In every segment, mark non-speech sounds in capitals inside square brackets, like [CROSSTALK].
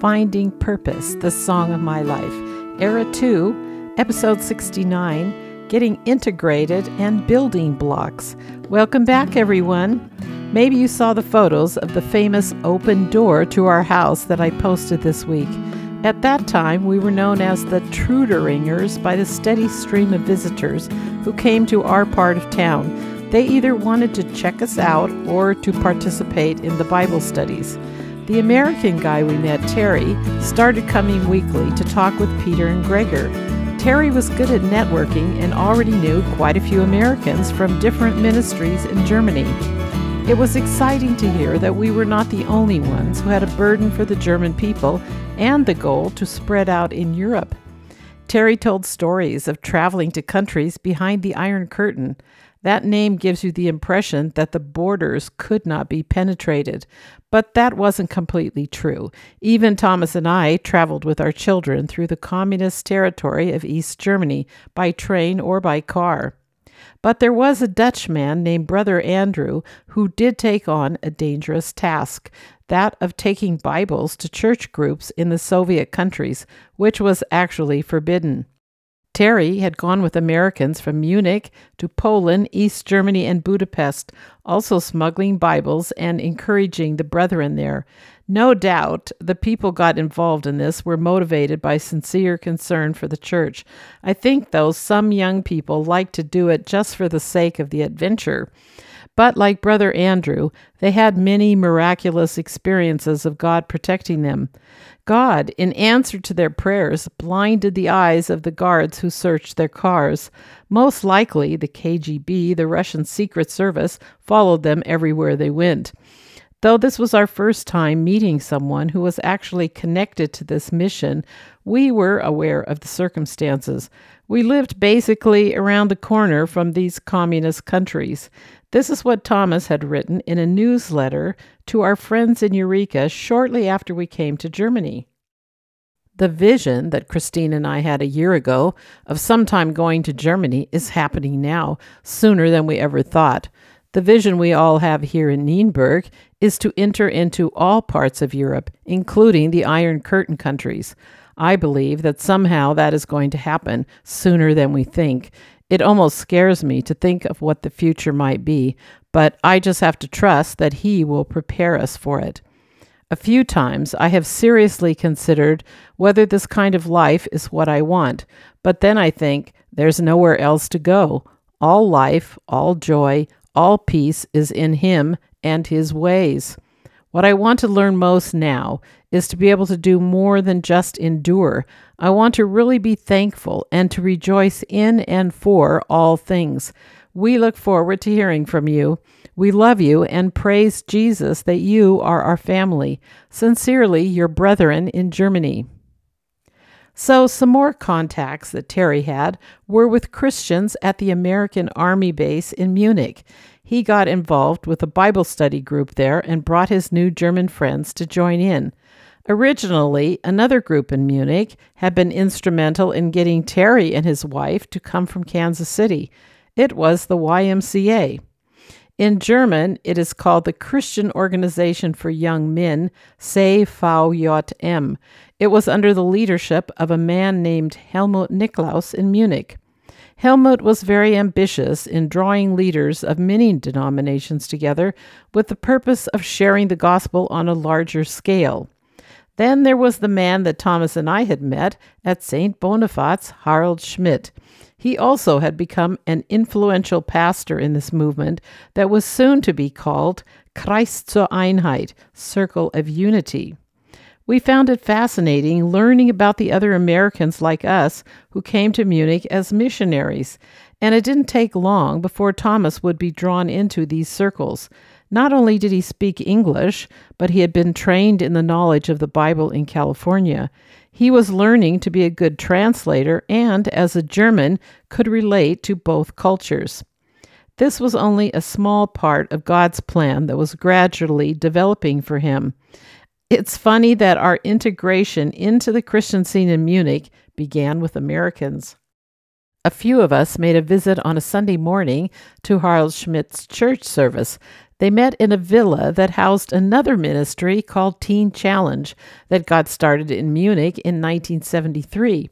Finding Purpose, the Song of My Life, Era 2, Episode 69 Getting Integrated and Building Blocks. Welcome back, everyone. Maybe you saw the photos of the famous open door to our house that I posted this week. At that time, we were known as the Truderingers by the steady stream of visitors who came to our part of town. They either wanted to check us out or to participate in the Bible studies. The American guy we met, Terry, started coming weekly to talk with Peter and Gregor. Terry was good at networking and already knew quite a few Americans from different ministries in Germany. It was exciting to hear that we were not the only ones who had a burden for the German people and the goal to spread out in Europe. Terry told stories of traveling to countries behind the Iron Curtain, that name gives you the impression that the borders could not be penetrated, but that wasn't completely true. Even Thomas and I traveled with our children through the communist territory of East Germany by train or by car. But there was a Dutchman named Brother Andrew who did take on a dangerous task that of taking Bibles to church groups in the Soviet countries, which was actually forbidden. Terry had gone with Americans from Munich to Poland, East Germany, and Budapest, also smuggling Bibles and encouraging the brethren there. No doubt the people got involved in this were motivated by sincere concern for the church. I think, though, some young people like to do it just for the sake of the adventure. But like Brother Andrew, they had many miraculous experiences of God protecting them. God, in answer to their prayers, blinded the eyes of the guards who searched their cars. Most likely, the KGB, the Russian Secret Service, followed them everywhere they went. Though this was our first time meeting someone who was actually connected to this mission, we were aware of the circumstances. We lived basically around the corner from these communist countries. This is what Thomas had written in a newsletter to our friends in Eureka shortly after we came to Germany. The vision that Christine and I had a year ago of sometime going to Germany is happening now, sooner than we ever thought. The vision we all have here in Nienburg is to enter into all parts of Europe, including the Iron Curtain countries. I believe that somehow that is going to happen sooner than we think, it almost scares me to think of what the future might be, but I just have to trust that He will prepare us for it. A few times I have seriously considered whether this kind of life is what I want, but then I think there's nowhere else to go. All life, all joy, all peace is in Him and His ways. What I want to learn most now is to be able to do more than just endure. I want to really be thankful and to rejoice in and for all things. We look forward to hearing from you. We love you and praise Jesus that you are our family. Sincerely, your brethren in Germany. So, some more contacts that Terry had were with Christians at the American Army base in Munich. He got involved with a Bible study group there and brought his new German friends to join in. Originally, another group in Munich had been instrumental in getting Terry and his wife to come from Kansas City. It was the YMCA. In German, it is called the Christian Organization for Young Men, CVJM. It was under the leadership of a man named Helmut Niklaus in Munich. Helmut was very ambitious in drawing leaders of many denominations together with the purpose of sharing the gospel on a larger scale. Then there was the man that Thomas and I had met at St. Boniface, Harald Schmidt. He also had become an influential pastor in this movement that was soon to be called Kreis zur Einheit, Circle of Unity. We found it fascinating learning about the other Americans like us who came to Munich as missionaries, and it didn't take long before Thomas would be drawn into these circles. Not only did he speak English, but he had been trained in the knowledge of the Bible in California. He was learning to be a good translator and, as a German, could relate to both cultures. This was only a small part of God's plan that was gradually developing for him. It's funny that our integration into the Christian scene in Munich began with Americans. A few of us made a visit on a Sunday morning to Harold Schmidt's church service. They met in a villa that housed another ministry called Teen Challenge that got started in Munich in 1973.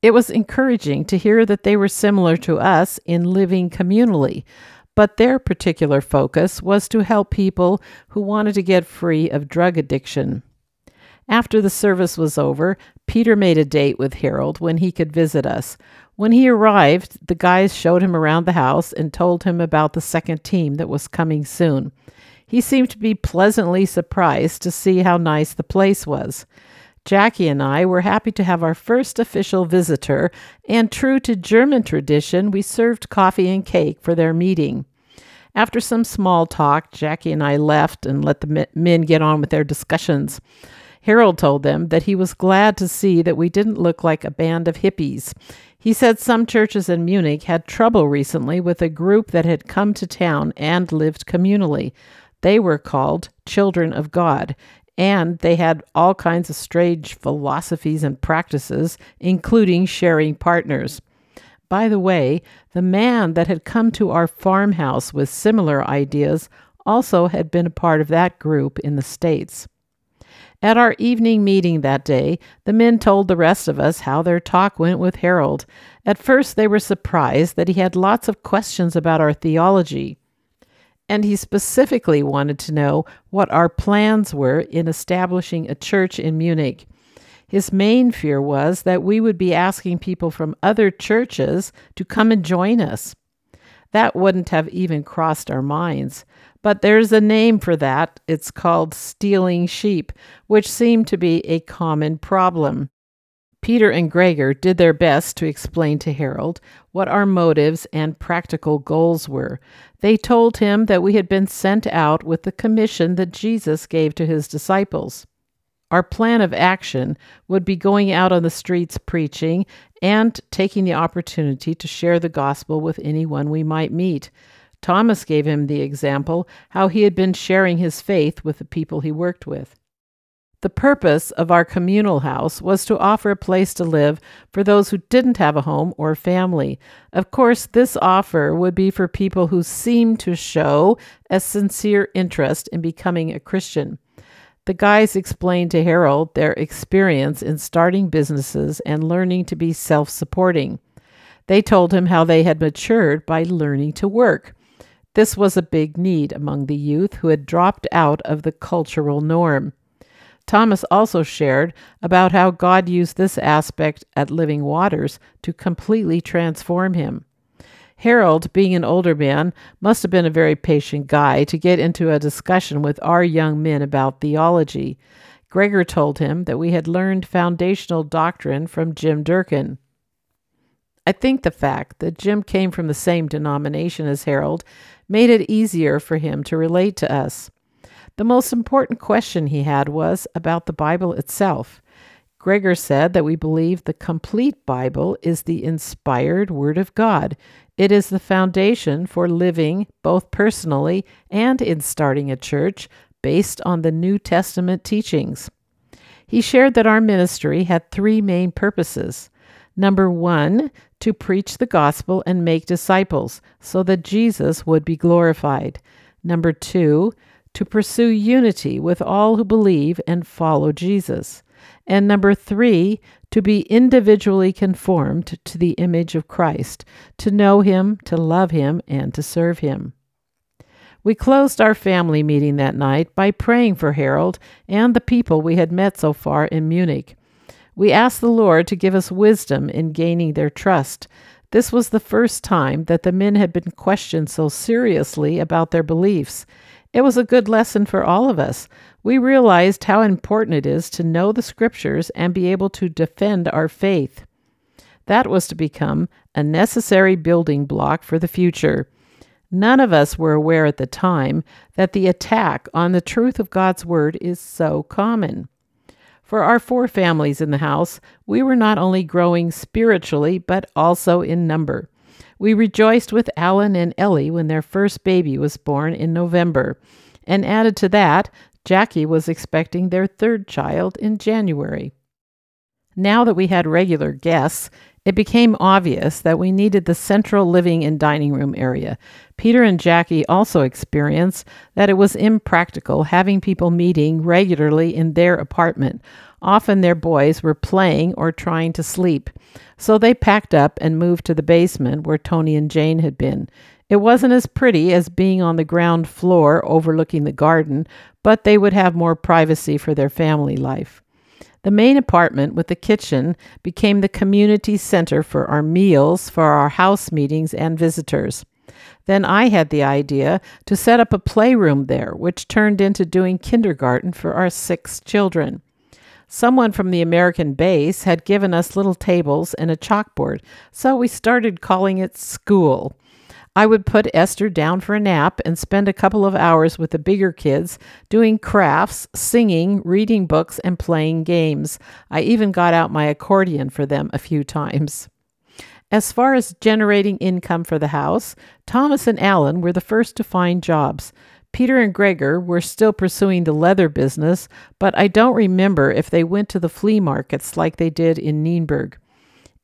It was encouraging to hear that they were similar to us in living communally, but their particular focus was to help people who wanted to get free of drug addiction. After the service was over, Peter made a date with Harold when he could visit us. When he arrived, the guys showed him around the house and told him about the second team that was coming soon. He seemed to be pleasantly surprised to see how nice the place was. Jackie and I were happy to have our first official visitor, and true to German tradition, we served coffee and cake for their meeting. After some small talk, Jackie and I left and let the men get on with their discussions. Harold told them that he was glad to see that we didn't look like a band of hippies. He said some churches in Munich had trouble recently with a group that had come to town and lived communally. They were called Children of God, and they had all kinds of strange philosophies and practices, including sharing partners. By the way, the man that had come to our farmhouse with similar ideas also had been a part of that group in the States. At our evening meeting that day, the men told the rest of us how their talk went with Harold. At first, they were surprised that he had lots of questions about our theology and he specifically wanted to know what our plans were in establishing a church in Munich. His main fear was that we would be asking people from other churches to come and join us. That wouldn't have even crossed our minds. But there's a name for that. It's called stealing sheep, which seemed to be a common problem. Peter and Gregor did their best to explain to Harold what our motives and practical goals were. They told him that we had been sent out with the commission that Jesus gave to his disciples. Our plan of action would be going out on the streets preaching and taking the opportunity to share the gospel with anyone we might meet. Thomas gave him the example how he had been sharing his faith with the people he worked with. The purpose of our communal house was to offer a place to live for those who didn't have a home or family. Of course, this offer would be for people who seemed to show a sincere interest in becoming a Christian. The guys explained to Harold their experience in starting businesses and learning to be self supporting. They told him how they had matured by learning to work. This was a big need among the youth who had dropped out of the cultural norm. Thomas also shared about how God used this aspect at Living Waters to completely transform him. Harold, being an older man, must have been a very patient guy to get into a discussion with our young men about theology. Gregor told him that we had learned foundational doctrine from Jim Durkin. I think the fact that Jim came from the same denomination as Harold made it easier for him to relate to us. The most important question he had was about the Bible itself. Gregor said that we believe the complete Bible is the inspired Word of God. It is the foundation for living both personally and in starting a church based on the New Testament teachings. He shared that our ministry had three main purposes. Number one, to preach the gospel and make disciples so that Jesus would be glorified. Number two, to pursue unity with all who believe and follow Jesus. And number three, to be individually conformed to the image of Christ, to know Him, to love Him, and to serve Him. We closed our family meeting that night by praying for Harold and the people we had met so far in Munich. We asked the Lord to give us wisdom in gaining their trust. This was the first time that the men had been questioned so seriously about their beliefs, it was a good lesson for all of us. We realized how important it is to know the scriptures and be able to defend our faith. That was to become a necessary building block for the future. None of us were aware at the time that the attack on the truth of God's Word is so common. For our four families in the house, we were not only growing spiritually, but also in number. We rejoiced with Alan and Ellie when their first baby was born in November, and added to that, Jackie was expecting their third child in January. Now that we had regular guests, it became obvious that we needed the central living and dining room area. Peter and Jackie also experienced that it was impractical having people meeting regularly in their apartment. Often their boys were playing or trying to sleep. So they packed up and moved to the basement where Tony and Jane had been. It wasn't as pretty as being on the ground floor overlooking the garden, but they would have more privacy for their family life. The main apartment with the kitchen became the community center for our meals, for our house meetings, and visitors. Then I had the idea to set up a playroom there, which turned into doing kindergarten for our six children. Someone from the American base had given us little tables and a chalkboard, so we started calling it school. I would put Esther down for a nap and spend a couple of hours with the bigger kids doing crafts, singing, reading books, and playing games. I even got out my accordion for them a few times. As far as generating income for the house, Thomas and Alan were the first to find jobs. Peter and Gregor were still pursuing the leather business, but I don't remember if they went to the flea markets like they did in Nienburg.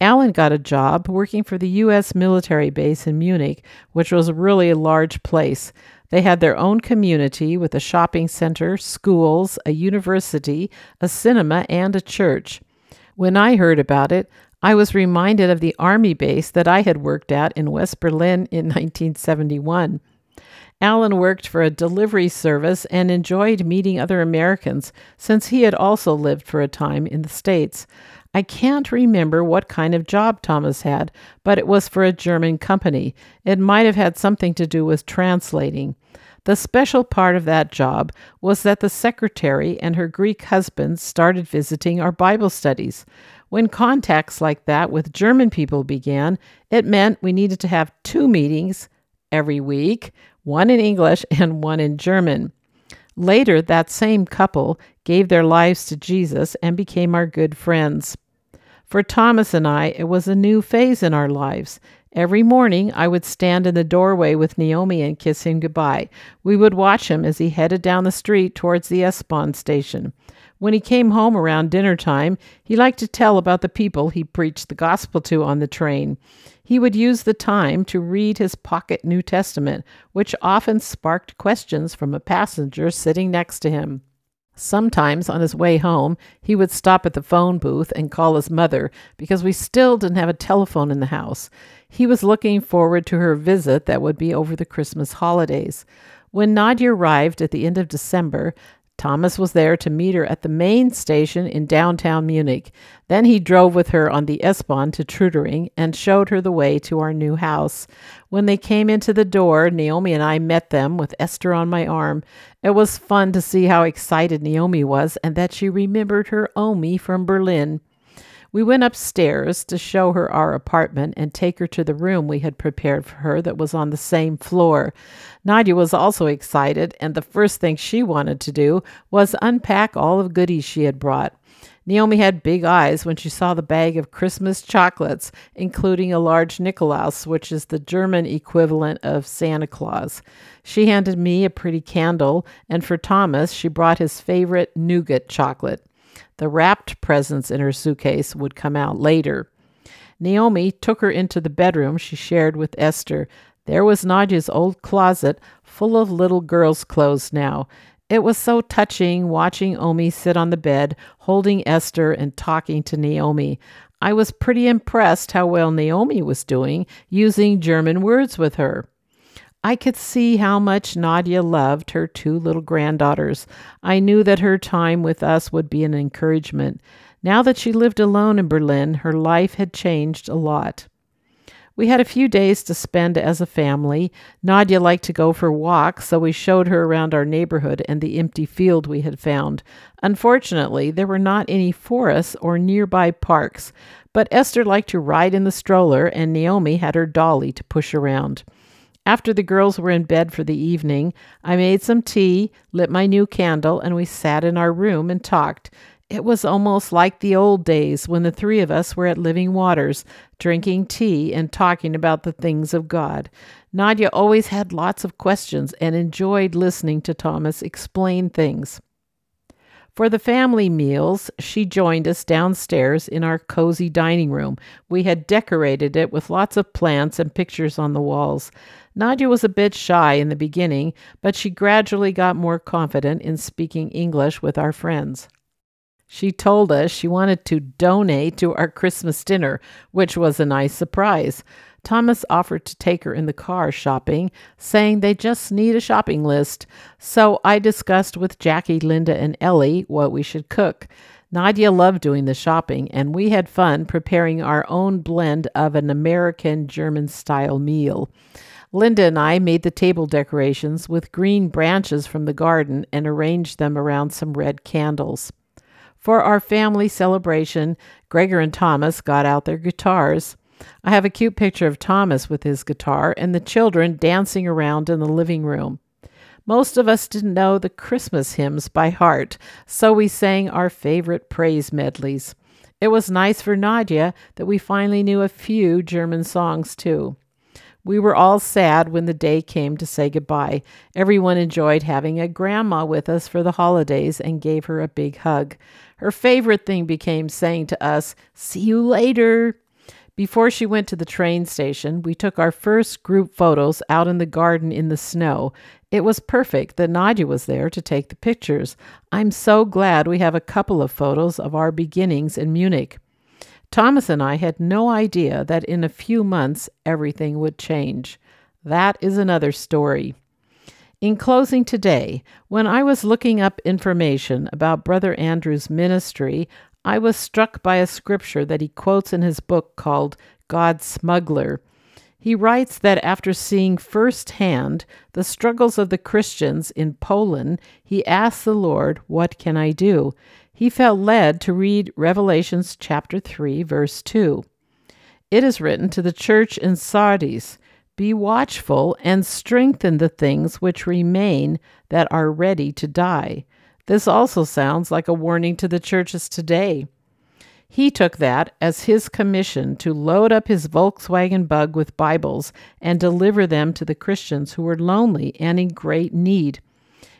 Alan got a job working for the U.S. military base in Munich, which was really a large place. They had their own community with a shopping center, schools, a university, a cinema, and a church. When I heard about it, I was reminded of the army base that I had worked at in West Berlin in [LAUGHS] 1971. Alan worked for a delivery service and enjoyed meeting other Americans since he had also lived for a time in the States. I can't remember what kind of job Thomas had, but it was for a German company. It might have had something to do with translating. The special part of that job was that the secretary and her Greek husband started visiting our Bible studies. When contacts like that with German people began, it meant we needed to have two meetings every week one in English and one in German. Later, that same couple gave their lives to Jesus and became our good friends. For Thomas and I, it was a new phase in our lives. Every morning, I would stand in the doorway with Naomi and kiss him goodbye. We would watch him as he headed down the street towards the S-Bahn station. When he came home around dinner time, he liked to tell about the people he preached the gospel to on the train. He would use the time to read his pocket New Testament, which often sparked questions from a passenger sitting next to him. Sometimes on his way home, he would stop at the phone booth and call his mother because we still didn't have a telephone in the house. He was looking forward to her visit that would be over the Christmas holidays. When Nadia arrived at the end of December, Thomas was there to meet her at the main station in downtown Munich. Then he drove with her on the S-Bahn to Trudering and showed her the way to our new house. When they came into the door, Naomi and I met them with Esther on my arm. It was fun to see how excited Naomi was and that she remembered her Omi from Berlin. We went upstairs to show her our apartment and take her to the room we had prepared for her that was on the same floor. Nadia was also excited, and the first thing she wanted to do was unpack all the goodies she had brought. Naomi had big eyes when she saw the bag of Christmas chocolates, including a large Nikolaus, which is the German equivalent of Santa Claus. She handed me a pretty candle, and for Thomas, she brought his favorite nougat chocolate. The wrapped presents in her suitcase would come out later. Naomi took her into the bedroom she shared with Esther. There was Nadia's old closet full of little girls' clothes now. It was so touching watching Omi sit on the bed, holding Esther and talking to Naomi. I was pretty impressed how well Naomi was doing using German words with her. I could see how much Nadia loved her two little granddaughters. I knew that her time with us would be an encouragement. Now that she lived alone in Berlin, her life had changed a lot. We had a few days to spend as a family. Nadia liked to go for walks, so we showed her around our neighborhood and the empty field we had found. Unfortunately, there were not any forests or nearby parks, but Esther liked to ride in the stroller, and Naomi had her dolly to push around. After the girls were in bed for the evening, I made some tea, lit my new candle, and we sat in our room and talked. It was almost like the old days when the three of us were at Living Waters, drinking tea and talking about the things of God. Nadia always had lots of questions and enjoyed listening to Thomas explain things. For the family meals, she joined us downstairs in our cozy dining room. We had decorated it with lots of plants and pictures on the walls. Nadia was a bit shy in the beginning, but she gradually got more confident in speaking English with our friends. She told us she wanted to donate to our Christmas dinner, which was a nice surprise. Thomas offered to take her in the car shopping, saying they just need a shopping list. So I discussed with Jackie, Linda, and Ellie what we should cook. Nadia loved doing the shopping, and we had fun preparing our own blend of an American German style meal. Linda and I made the table decorations with green branches from the garden and arranged them around some red candles. For our family celebration, Gregor and Thomas got out their guitars. I have a cute picture of Thomas with his guitar and the children dancing around in the living room. Most of us didn't know the Christmas hymns by heart, so we sang our favorite praise medleys. It was nice for Nadia that we finally knew a few German songs too. We were all sad when the day came to say goodbye. Everyone enjoyed having a grandma with us for the holidays and gave her a big hug. Her favorite thing became saying to us, See you later. Before she went to the train station, we took our first group photos out in the garden in the snow. It was perfect that Nadia was there to take the pictures. I'm so glad we have a couple of photos of our beginnings in Munich. Thomas and I had no idea that in a few months everything would change. That is another story. In closing today, when I was looking up information about Brother Andrew's ministry, I was struck by a scripture that he quotes in his book called God's Smuggler. He writes that after seeing firsthand the struggles of the Christians in Poland, he asked the Lord, What can I do? He felt led to read Revelations chapter 3, verse 2. It is written to the church in Sardis Be watchful and strengthen the things which remain that are ready to die. This also sounds like a warning to the churches today. He took that as his commission to load up his Volkswagen bug with Bibles and deliver them to the Christians who were lonely and in great need.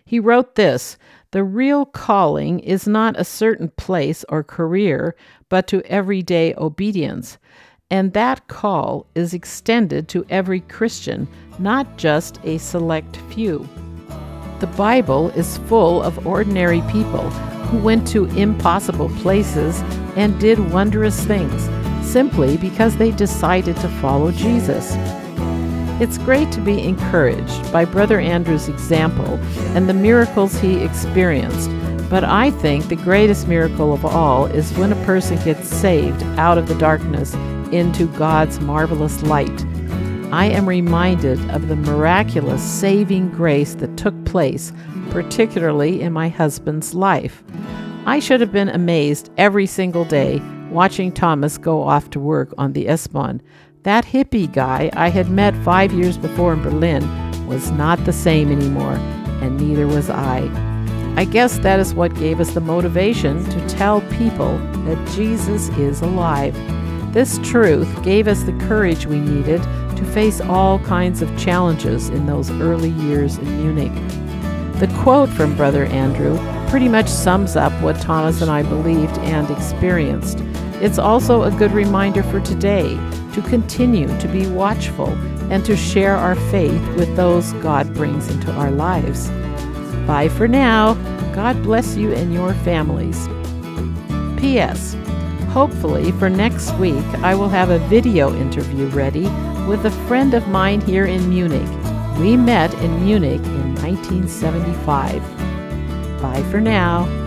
He wrote this The real calling is not a certain place or career, but to everyday obedience. And that call is extended to every Christian, not just a select few. The Bible is full of ordinary people who went to impossible places and did wondrous things simply because they decided to follow Jesus. It's great to be encouraged by Brother Andrew's example and the miracles he experienced, but I think the greatest miracle of all is when a person gets saved out of the darkness into God's marvelous light. I am reminded of the miraculous saving grace that took place, particularly in my husband's life. I should have been amazed every single day watching Thomas go off to work on the S-Bahn. That hippie guy I had met five years before in Berlin was not the same anymore, and neither was I. I guess that is what gave us the motivation to tell people that Jesus is alive. This truth gave us the courage we needed to face all kinds of challenges in those early years in Munich. The quote from Brother Andrew pretty much sums up what Thomas and I believed and experienced. It's also a good reminder for today to continue to be watchful and to share our faith with those God brings into our lives. Bye for now. God bless you and your families. P.S. Hopefully, for next week, I will have a video interview ready with a friend of mine here in Munich. We met in Munich in 1975. Bye for now.